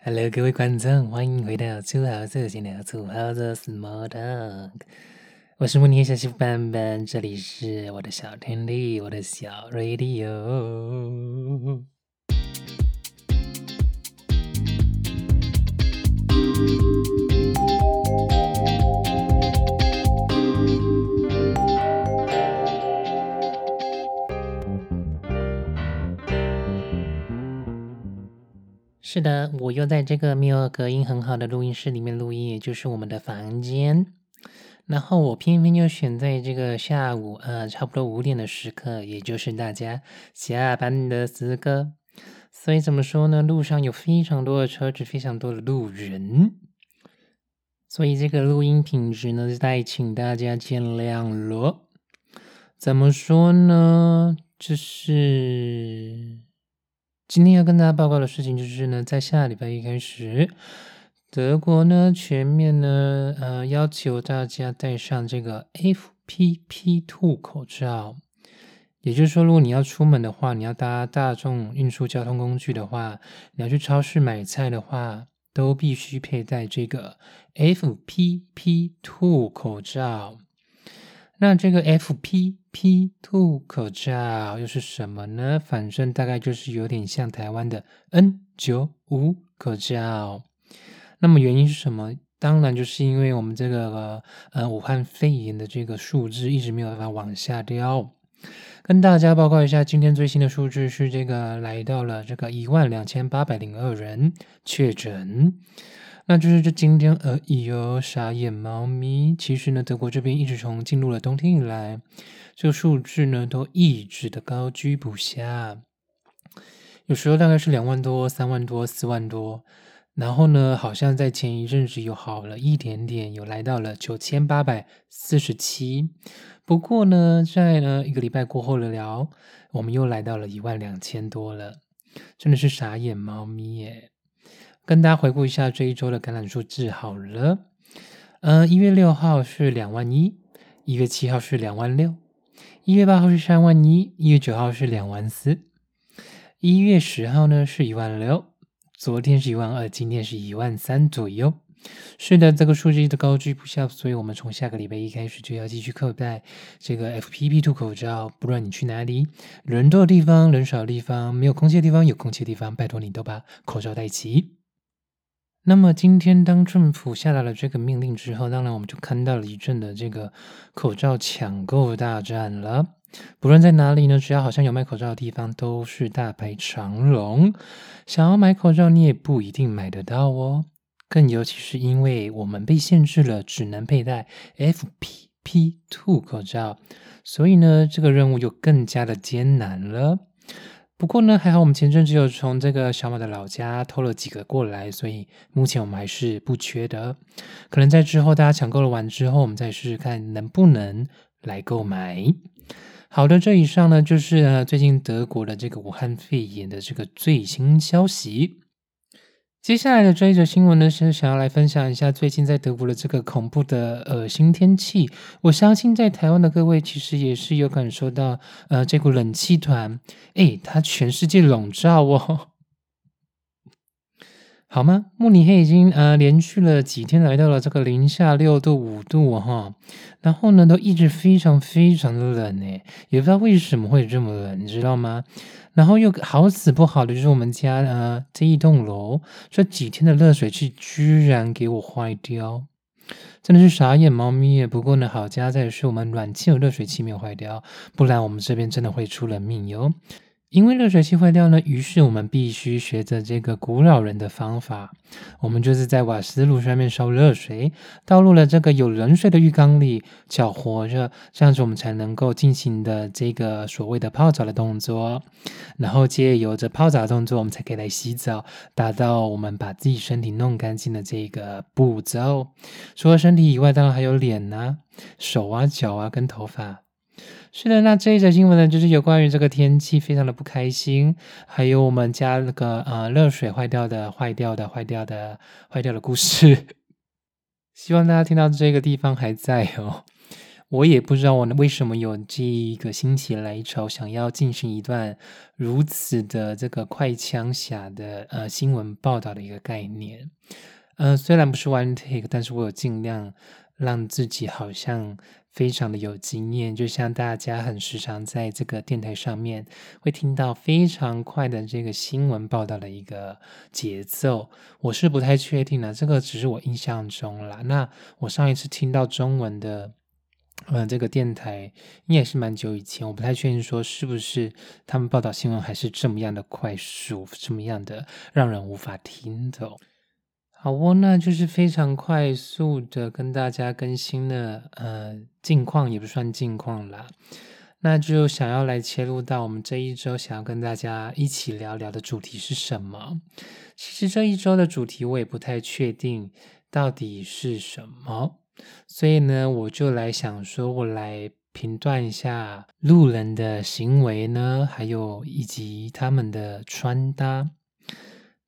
Hello，各位观众，欢迎回到土豪色闲聊，土豪的 Small Talk。我是慕尼小媳妇斑斑，这里是我的小天地，我的小 Radio。是的，我又在这个没有隔音很好的录音室里面录音，也就是我们的房间。然后我偏偏就选在这个下午，呃，差不多五点的时刻，也就是大家下班的时刻。所以怎么说呢？路上有非常多的车子，非常多的路人。所以这个录音品质呢，再请大家见谅了。怎么说呢？就是今天要跟大家报告的事情，就是呢，在下礼拜一开始，德国呢全面呢，呃，要求大家戴上这个 FPP2 口罩。也就是说，如果你要出门的话，你要搭大众运输交通工具的话，你要去超市买菜的话，都必须佩戴这个 FPP2 口罩。那这个 FPP2 口罩又是什么呢？反正大概就是有点像台湾的 N95 口罩。那么原因是什么？当然就是因为我们这个呃武汉肺炎的这个数字一直没有办法往下掉。跟大家报告一下，今天最新的数据是这个来到了这个一万两千八百零二人确诊，那就是这今天而已哦，傻眼猫咪。其实呢，德国这边一直从进入了冬天以来，这个数字呢都一直的高居不下，有时候大概是两万多、三万多、四万多，然后呢，好像在前一阵子又好了一点点，有来到了九千八百四十七。不过呢，在呢一个礼拜过后了聊，我们又来到了一万两千多了，真的是傻眼猫咪耶！跟大家回顾一下这一周的感染数字好了，嗯，一月六号是两万一，一月七号是两万六，一月八号是三万一，一月九号是两万四，一月十号呢是一万六，昨天是一万二，今天是一万三左右。是的，这个数据的高居不下，所以我们从下个礼拜一开始就要继续扣戴这个 FPP2 口罩。不论你去哪里，人多的地方、人少的地方、没有空气的地方、有空气的地方，拜托你都把口罩戴齐。那么今天当政府下达了这个命令之后，当然我们就看到了一阵的这个口罩抢购大战了。不论在哪里呢，只要好像有卖口罩的地方，都是大排长龙。想要买口罩，你也不一定买得到哦。更尤其是因为我们被限制了，只能佩戴 FPP2 口罩，所以呢，这个任务就更加的艰难了。不过呢，还好我们前阵子有从这个小马的老家偷了几个过来，所以目前我们还是不缺的。可能在之后大家抢购了完之后，我们再试试看能不能来购买。好的，这以上呢就是最近德国的这个武汉肺炎的这个最新消息。接下来的追着新闻呢，是想要来分享一下最近在德国的这个恐怖的恶心天气。我相信在台湾的各位其实也是有感受到，呃，这股冷气团，诶，它全世界笼罩哦。好吗？慕尼黑已经呃连续了几天来到了这个零下六度五度哈，然后呢都一直非常非常的冷诶，也不知道为什么会这么冷，你知道吗？然后又好死不好的就是我们家呃这一栋楼这几天的热水器居然给我坏掉，真的是傻眼猫咪耶！不过呢好家在是我们暖气有热水器没有坏掉，不然我们这边真的会出人命哟。因为热水器坏掉呢，于是我们必须学着这个古老人的方法，我们就是在瓦斯炉上面烧热水，倒入了这个有冷水的浴缸里，搅和着，这样子我们才能够进行的这个所谓的泡澡的动作。然后借由着泡澡的动作，我们才可以来洗澡，达到我们把自己身体弄干净的这个步骤。除了身体以外，当然还有脸呐、手啊、脚啊跟头发。是的，那这一则新闻呢，就是有关于这个天气非常的不开心，还有我们家那个呃热水坏掉的、坏掉的、坏掉的、坏掉的故事。希望大家听到这个地方还在哦。我也不知道我为什么有这一个心血来潮，想要进行一段如此的这个快枪侠的呃新闻报道的一个概念。呃，虽然不是 one take，但是我有尽量让自己好像非常的有经验，就像大家很时常在这个电台上面会听到非常快的这个新闻报道的一个节奏。我是不太确定的，这个只是我印象中啦。那我上一次听到中文的。嗯，这个电台应该是蛮久以前，我不太确定说是不是他们报道新闻还是这么样的快速，这么样的让人无法听懂。好哦，那就是非常快速的跟大家更新了，呃，近况也不算近况啦，那就想要来切入到我们这一周想要跟大家一起聊聊的主题是什么。其实这一周的主题我也不太确定到底是什么。所以呢，我就来想说，我来评断一下路人的行为呢，还有以及他们的穿搭，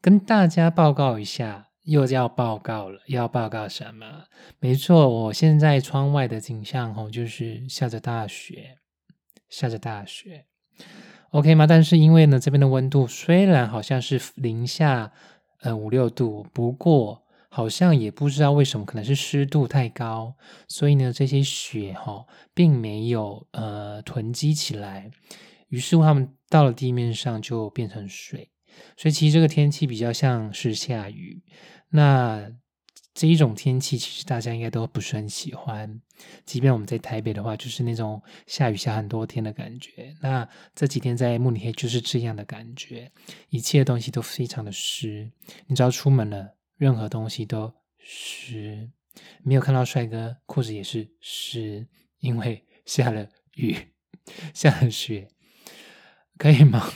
跟大家报告一下。又要报告了，要报告什么？没错，我现在窗外的景象哦，就是下着大雪，下着大雪，OK 吗？但是因为呢，这边的温度虽然好像是零下呃五六度，不过。好像也不知道为什么，可能是湿度太高，所以呢，这些雪哈并没有呃囤积起来，于是乎它们到了地面上就变成水，所以其实这个天气比较像是下雨。那这一种天气其实大家应该都不是很喜欢，即便我们在台北的话，就是那种下雨下很多天的感觉。那这几天在慕尼黑就是这样的感觉，一切东西都非常的湿，你只要出门了。任何东西都湿，没有看到帅哥，裤子也是湿，因为下了雨，下了雪，可以吗？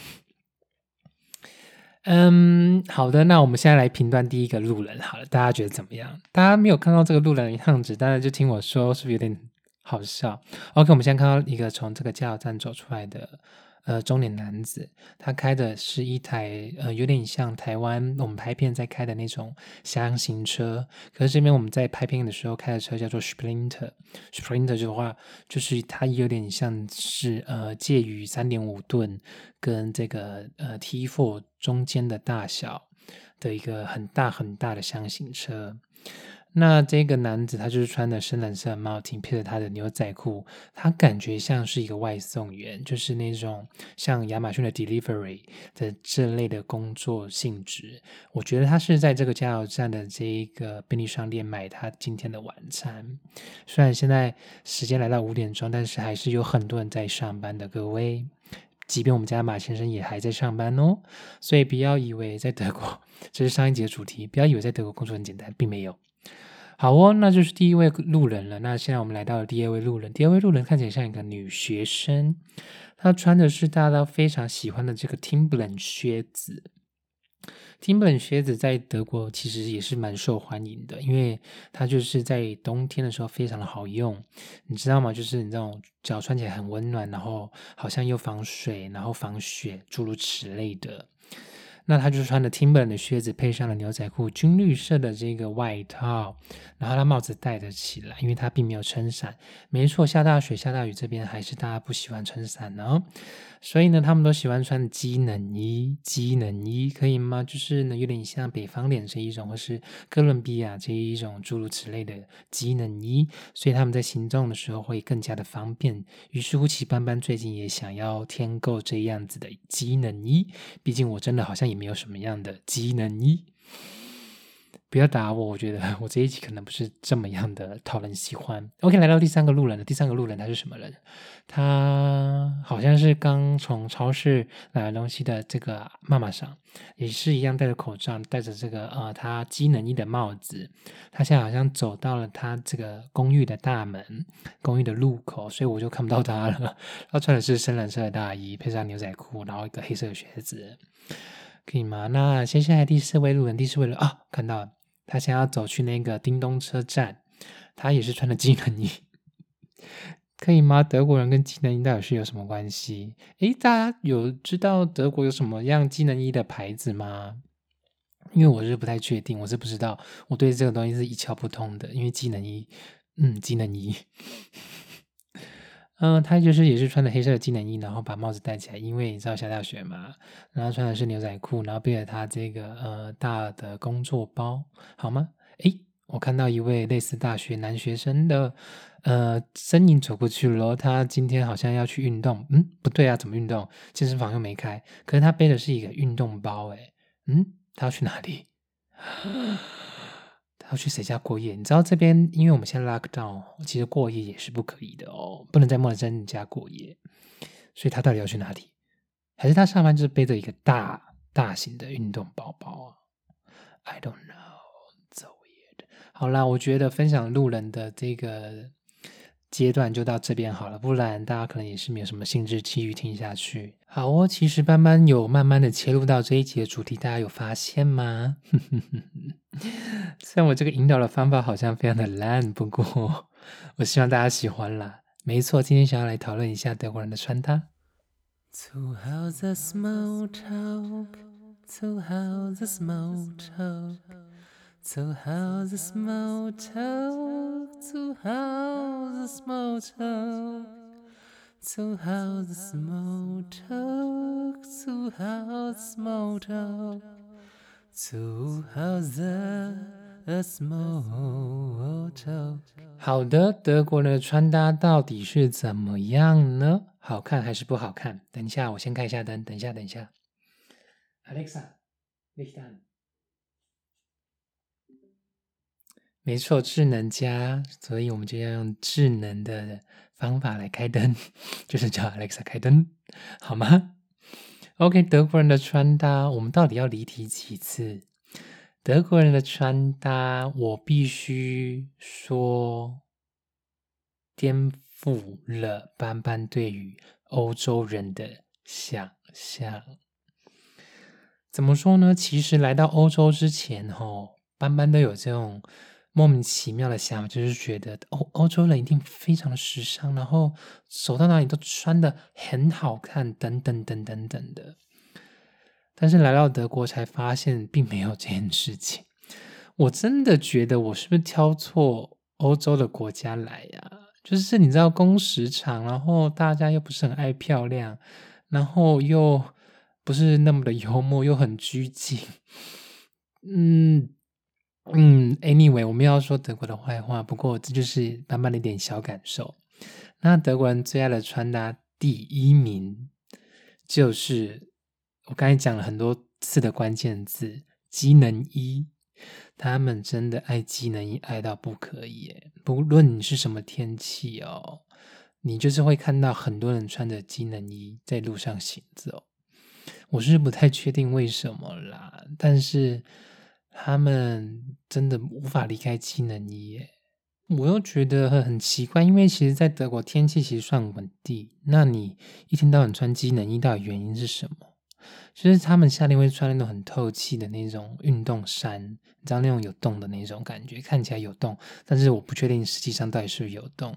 嗯，好的，那我们现在来评断第一个路人，好了，大家觉得怎么样？大家没有看到这个路人的样子，大家就听我说，是不是有点好笑？OK，我们先看到一个从这个加油站走出来的。呃，中年男子，他开的是一台呃，有点像台湾我们拍片在开的那种箱型车。可是这边我们在拍片的时候开的车叫做 Sprinter。Sprinter 的话，就是它有点像是呃，介于三点五吨跟这个呃 T4 中间的大小的一个很大很大的箱型车。那这个男子他就是穿的深蓝色的帽 t 配着他的牛仔裤，他感觉像是一个外送员，就是那种像亚马逊的 delivery 的这类的工作性质。我觉得他是在这个加油站的这一个便利商店买他今天的晚餐。虽然现在时间来到五点钟，但是还是有很多人在上班的。各位，即便我们家马先生也还在上班哦，所以不要以为在德国，这是上一节主题，不要以为在德国工作很简单，并没有。好哦，那就是第一位路人了。那现在我们来到了第二位路人。第二位路人看起来像一个女学生，她穿的是大家都非常喜欢的这个 Timberland 靴子。Timberland 靴子在德国其实也是蛮受欢迎的，因为它就是在冬天的时候非常的好用，你知道吗？就是你这种脚穿起来很温暖，然后好像又防水，然后防雪，诸如此类的。那他就穿着 Timberland 的靴子，配上了牛仔裤，军绿色的这个外套，然后他帽子戴得起来，因为他并没有撑伞。没错，下大雪、下大雨，这边还是大家不喜欢撑伞呢。所以呢，他们都喜欢穿机能衣，机能衣可以吗？就是呢，有点像北方脸这一种，或是哥伦比亚这一种诸如此类的机能衣，所以他们在行动的时候会更加的方便。于是乎，奇斑斑最近也想要添购这样子的机能衣，毕竟我真的好像也没有什么样的机能衣。不要打我，我觉得 我这一集可能不是这么样的讨人喜欢。OK，来到第三个路人了。第三个路人他是什么人？他好像是刚从超市买完东西的这个妈妈桑，也是一样戴着口罩，戴着这个呃他机能衣的帽子。他现在好像走到了他这个公寓的大门，公寓的入口，所以我就看不到他了。他穿的是深蓝色的大衣，配上牛仔裤，然后一个黑色的靴子，可以吗？那接下来第四位路人，第四位了啊，看到。他想要走去那个叮咚车站，他也是穿的机能衣，可以吗？德国人跟机能衣到底是有什么关系？诶，大家有知道德国有什么样机能衣的牌子吗？因为我是不太确定，我是不知道，我对这个东西是一窍不通的。因为机能衣，嗯，机能衣，嗯，他就是也是穿的黑色的机能衣，然后把帽子戴起来，因为你知道下大雪嘛，然后穿的是牛仔裤，然后背着他这个呃大的工作包，好吗？诶，我看到一位类似大学男学生的呃身影走过去了，他今天好像要去运动，嗯，不对啊，怎么运动？健身房又没开，可是他背的是一个运动包，诶，嗯，他要去哪里？要去谁家过夜？你知道这边，因为我们现在 lock down，其实过夜也是不可以的哦，不能在陌生人家过夜。所以他到底要去哪里？还是他上班就是背着一个大大型的运动包包啊？I don't know，走夜的。好啦，我觉得分享路人的这个。阶段就到这边好了，不然大家可能也是没有什么兴致继续听下去。好哦，其实班班有慢慢的切入到这一集的主题，大家有发现吗？虽然我这个引导的方法好像非常的烂，不过我希望大家喜欢啦。没错，今天想要来讨论一下德国人的穿搭。To how's the small talk? To how's the small talk? To how's the small talk? To how's the small talk? To how's the a small talk? 好的，德国人的穿搭到底是怎么样呢？好看还是不好看？等一下，我先开一下灯。等一下，等一下，Alexa，Licht an。没错，智能家，所以我们就要用智能的方法来开灯，就是叫 Alexa 开灯，好吗？OK，德国人的穿搭，我们到底要离题几次？德国人的穿搭，我必须说，颠覆了斑斑对于欧洲人的想象。怎么说呢？其实来到欧洲之前，吼，斑斑都有这种。莫名其妙的想法，就是觉得欧欧洲人一定非常的时尚，然后走到哪里都穿的很好看，等等等等等的。但是来到德国才发现，并没有这件事情。我真的觉得，我是不是挑错欧洲的国家来呀？就是你知道，工时长，然后大家又不是很爱漂亮，然后又不是那么的幽默，又很拘谨，嗯。嗯，anyway，我们要说德国的坏话，不过这就是慢慢的一点小感受。那德国人最爱的穿搭第一名，就是我刚才讲了很多次的关键字——机能衣。他们真的爱机能衣，爱到不可以。不论你是什么天气哦，你就是会看到很多人穿着机能衣在路上行走。我是不太确定为什么啦，但是。他们真的无法离开机能衣，我又觉得很奇怪，因为其实，在德国天气其实算稳定，那你一天到晚穿机能衣，到底原因是什么？就是他们夏天会穿那种很透气的那种运动衫，你知道那种有洞的那种感觉，看起来有洞，但是我不确定实际上到底是不是有洞。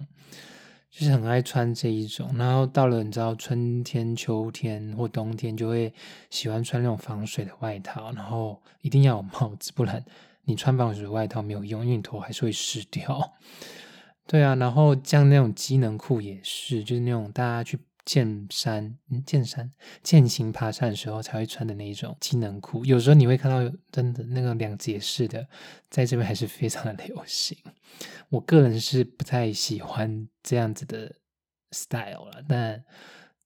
就是很爱穿这一种，然后到了你知道春天、秋天或冬天，就会喜欢穿那种防水的外套，然后一定要有帽子，不然你穿防水外套没有用，因为你头还是会湿掉。对啊，然后像那种机能裤也是，就是那种大家去。剑山，嗯，剑山，践行爬山的时候才会穿的那一种机能裤，有时候你会看到真的那个两节式的，在这边还是非常的流行。我个人是不太喜欢这样子的 style 了，但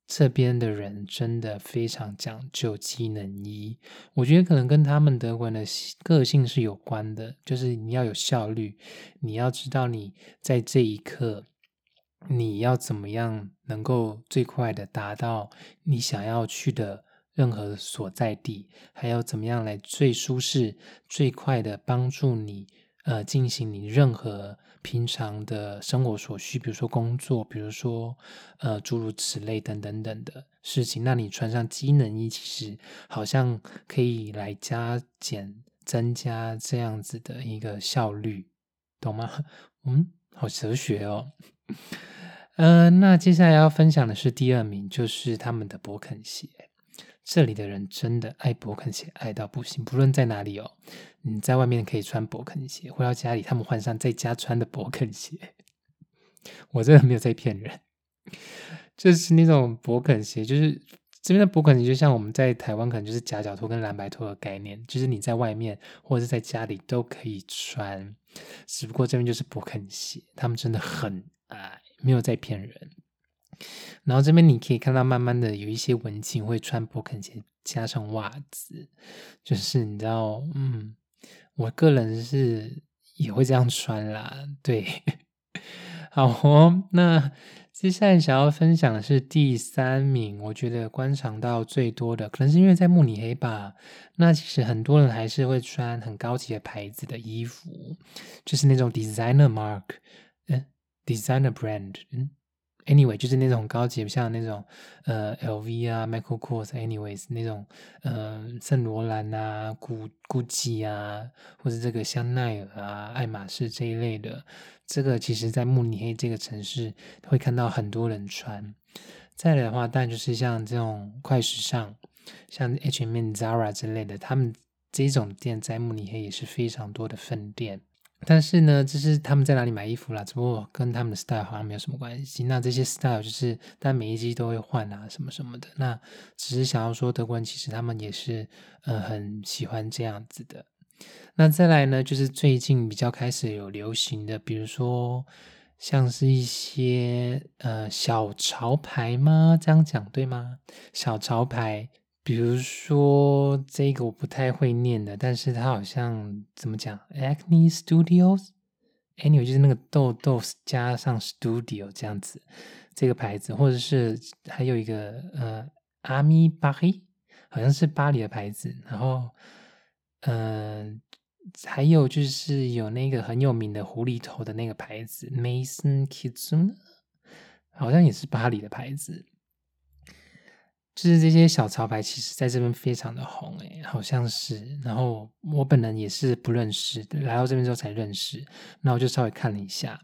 这边的人真的非常讲究机能衣，我觉得可能跟他们德国人的个性是有关的，就是你要有效率，你要知道你在这一刻。你要怎么样能够最快的达到你想要去的任何所在地？还要怎么样来最舒适、最快的帮助你呃进行你任何平常的生活所需，比如说工作，比如说呃诸如此类等等等的事情。那你穿上机能衣，其实好像可以来加减、增加这样子的一个效率，懂吗？嗯，好哲学哦。嗯，那接下来要分享的是第二名，就是他们的勃肯鞋。这里的人真的爱勃肯鞋，爱到不行。不论在哪里哦，你在外面可以穿勃肯鞋，回到家里他们换上在家穿的勃肯鞋。我真的没有在骗人。就是那种勃肯鞋，就是这边的勃肯鞋，就像我们在台湾可能就是夹脚拖跟蓝白拖的概念，就是你在外面或者是在家里都可以穿，只不过这边就是勃肯鞋，他们真的很，没有在骗人。然后这边你可以看到，慢慢的有一些文青会穿勃肯鞋加上袜子，就是你知道，嗯，我个人是也会这样穿啦，对。好哦，那接下来想要分享的是第三名，我觉得观察到最多的，可能是因为在慕尼黑吧。那其实很多人还是会穿很高级的牌子的衣服，就是那种 designer mark，，designer brand，嗯。Anyway，就是那种高级，像那种呃 LV 啊、Michael Kors，anyways 那种呃圣罗兰啊、古古迹啊，或者这个香奈儿啊、爱马仕这一类的，这个其实在慕尼黑这个城市会看到很多人穿。再来的话，当然就是像这种快时尚，像 H&M、Zara 之类的，他们这种店在慕尼黑也是非常多的分店。但是呢，这是他们在哪里买衣服啦，只不过跟他们的 style 好像没有什么关系。那这些 style 就是，但每一季都会换啊，什么什么的。那只是想要说，德国人其实他们也是，呃，很喜欢这样子的。那再来呢，就是最近比较开始有流行的，比如说像是一些呃小潮牌吗？这样讲对吗？小潮牌。比如说这个我不太会念的，但是它好像怎么讲？Acne Studios，Anyway 就是那个豆豆加上 Studio 这样子，这个牌子，或者是还有一个呃阿米巴黑，好像是巴黎的牌子，然后嗯，还有就是有那个很有名的狐狸头的那个牌子 Mason Kitsune，好像也是巴黎的牌子。就是这些小潮牌，其实在这边非常的红诶，好像是。然后我本人也是不认识，来到这边之后才认识。那我就稍微看了一下，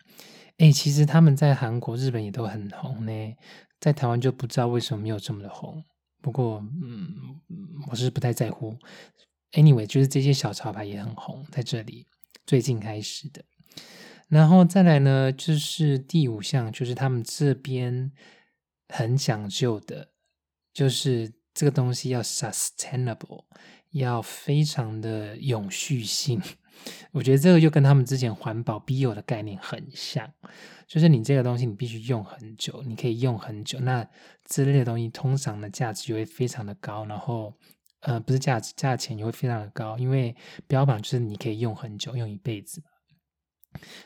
诶，其实他们在韩国、日本也都很红呢，在台湾就不知道为什么没有这么的红。不过，嗯，我是不太在乎。Anyway，就是这些小潮牌也很红，在这里最近开始的。然后再来呢，就是第五项，就是他们这边很讲究的。就是这个东西要 sustainable，要非常的永续性。我觉得这个就跟他们之前环保 b i 的概念很像。就是你这个东西你必须用很久，你可以用很久。那之类的东西通常的价值就会非常的高，然后呃不是价值，价钱也会非常的高，因为标榜就是你可以用很久，用一辈子。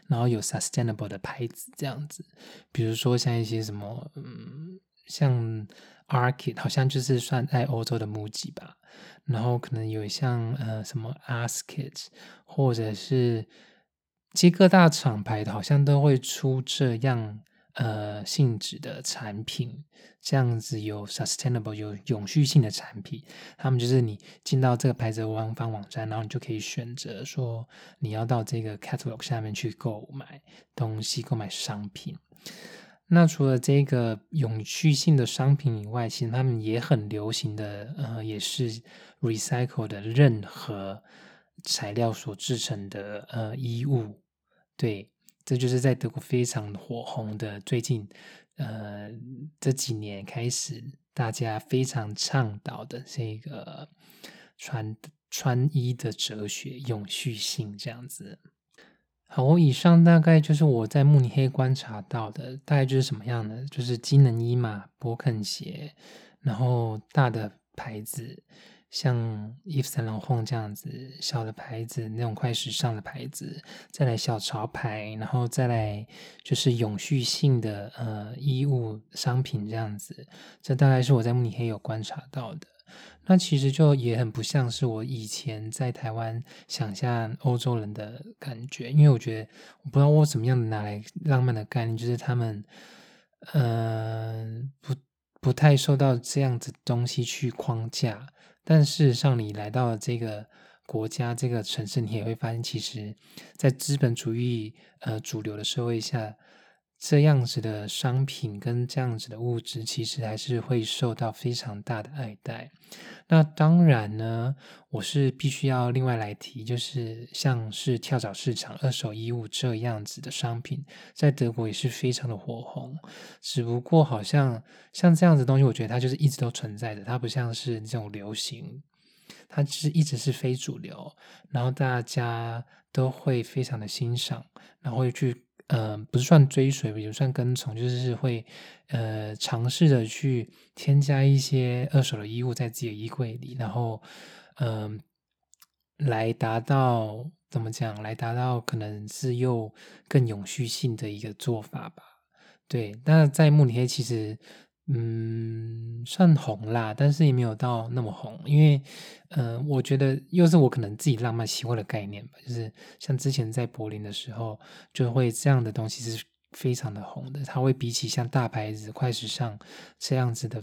然后有 sustainable 的牌子这样子，比如说像一些什么嗯像。Arket 好像就是算在欧洲的 MUJI 吧，然后可能有像呃什么 Asket，或者是其实各大厂牌的好像都会出这样呃性质的产品，这样子有 sustainable 有永续性的产品，他们就是你进到这个牌子的官方网站，然后你就可以选择说你要到这个 catalog 下面去购买东西，购买商品。那除了这个永续性的商品以外，其实他们也很流行的，呃，也是 recycle 的任何材料所制成的呃衣物。对，这就是在德国非常火红的，最近呃这几年开始大家非常倡导的这个穿穿衣的哲学，永续性这样子。好，我以上大概就是我在慕尼黑观察到的，大概就是什么样的，就是机能衣嘛，勃肯鞋，然后大的牌子，像 Yves Saint Laurent 这样子，小的牌子那种快时尚的牌子，再来小潮牌，然后再来就是永续性的呃衣物商品这样子，这大概是我在慕尼黑有观察到的。那其实就也很不像是我以前在台湾想象欧洲人的感觉，因为我觉得我不知道我怎么样拿来浪漫的概念，就是他们，嗯，不不太受到这样子东西去框架。但事实上，你来到这个国家、这个城市，你也会发现，其实，在资本主义呃主流的社会下，这样子的商品跟这样子的物质，其实还是会受到非常大的爱戴。那当然呢，我是必须要另外来提，就是像是跳蚤市场、二手衣物这样子的商品，在德国也是非常的火红。只不过好像像这样子东西，我觉得它就是一直都存在的，它不像是这种流行，它是一直是非主流，然后大家都会非常的欣赏，然后会去。嗯，不是算追随，也算跟从，就是会呃尝试着去添加一些二手的衣物在自己的衣柜里，然后嗯，来达到怎么讲？来达到可能是又更永续性的一个做法吧。对，那在慕尼黑其实。嗯，算红啦，但是也没有到那么红，因为，嗯，我觉得又是我可能自己浪漫习惯的概念吧，就是像之前在柏林的时候，就会这样的东西是非常的红的，它会比起像大牌子、快时尚这样子的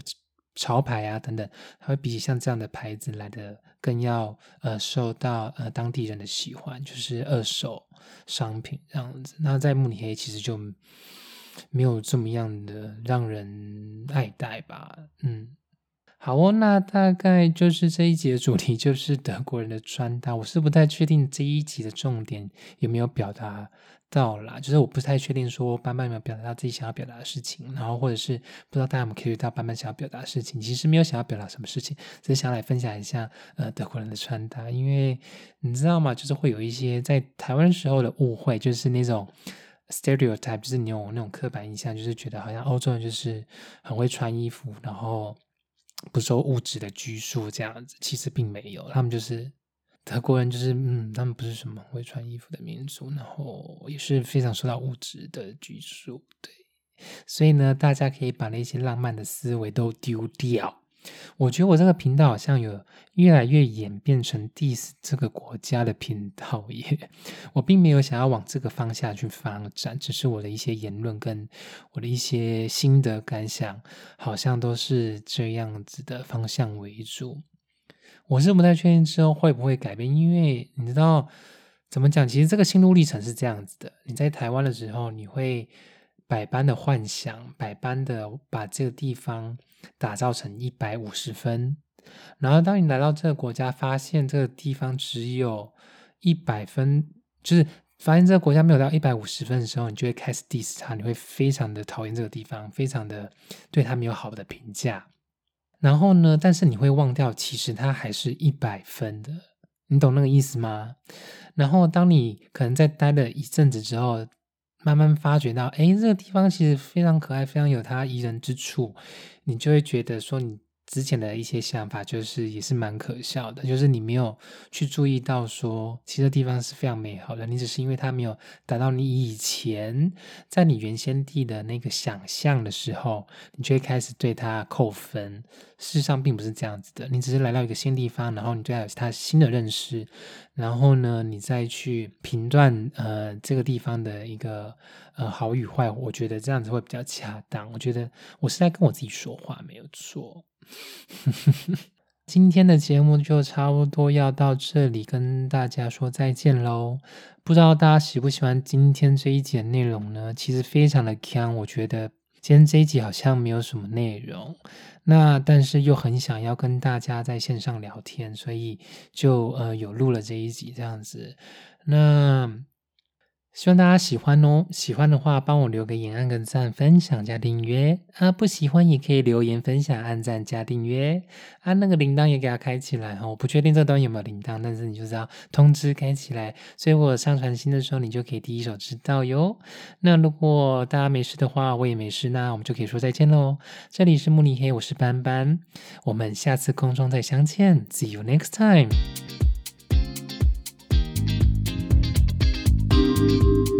潮牌啊等等，它会比起像这样的牌子来的更要呃受到呃当地人的喜欢，就是二手商品这样子。那在慕尼黑其实就。没有这么样的让人爱戴吧，嗯，好哦，那大概就是这一集的主题，就是德国人的穿搭。我是不太确定这一集的重点有没有表达到啦，就是我不太确定说班班有没有表达到自己想要表达的事情，然后或者是不知道大家有没有 get 到班班想要表达的事情。其实没有想要表达什么事情，只是想来分享一下呃德国人的穿搭，因为你知道吗？就是会有一些在台湾时候的误会，就是那种。Stereotype 就是你有那种刻板印象，就是觉得好像欧洲人就是很会穿衣服，然后不受物质的拘束这样子。其实并没有，他们就是德国人，就是嗯，他们不是什么会穿衣服的民族，然后也是非常受到物质的拘束。对，所以呢，大家可以把那些浪漫的思维都丢掉。我觉得我这个频道好像有越来越演变成 diss 这个国家的频道耶。我并没有想要往这个方向去发展，只是我的一些言论跟我的一些心得感想，好像都是这样子的方向为主。我是不太确定之后会不会改变，因为你知道怎么讲？其实这个心路历程是这样子的：你在台湾的时候，你会百般的幻想，百般的把这个地方。打造成一百五十分，然后当你来到这个国家，发现这个地方只有一百分，就是发现这个国家没有到一百五十分的时候，你就会开始 diss 它，你会非常的讨厌这个地方，非常的对它没有好的评价。然后呢，但是你会忘掉，其实它还是一百分的，你懂那个意思吗？然后当你可能在待了一阵子之后。慢慢发觉到，哎，这个地方其实非常可爱，非常有它宜人之处，你就会觉得说你。之前的一些想法就是也是蛮可笑的，就是你没有去注意到说，其实地方是非常美好的，你只是因为它没有达到你以前在你原先地的那个想象的时候，你就会开始对它扣分。事实上并不是这样子的，你只是来到一个新地方，然后你对它有它新的认识，然后呢，你再去评断呃这个地方的一个呃好与坏，我觉得这样子会比较恰当。我觉得我是在跟我自己说话，没有错。今天的节目就差不多要到这里，跟大家说再见喽。不知道大家喜不喜欢今天这一集的内容呢？其实非常的强，我觉得今天这一集好像没有什么内容，那但是又很想要跟大家在线上聊天，所以就呃有录了这一集这样子。那。希望大家喜欢哦，喜欢的话帮我留个言、按个赞、分享加订阅啊！不喜欢也可以留言、分享、按赞加订阅啊！那个铃铛也给它开起来哈！我不确定这端有没有铃铛，但是你就知道通知开起来，所以我上传新的时候你就可以第一手知道哟。那如果大家没事的话，我也没事，那我们就可以说再见喽。这里是慕尼黑，我是斑斑，我们下次空中再相见，See you next time。Thank you.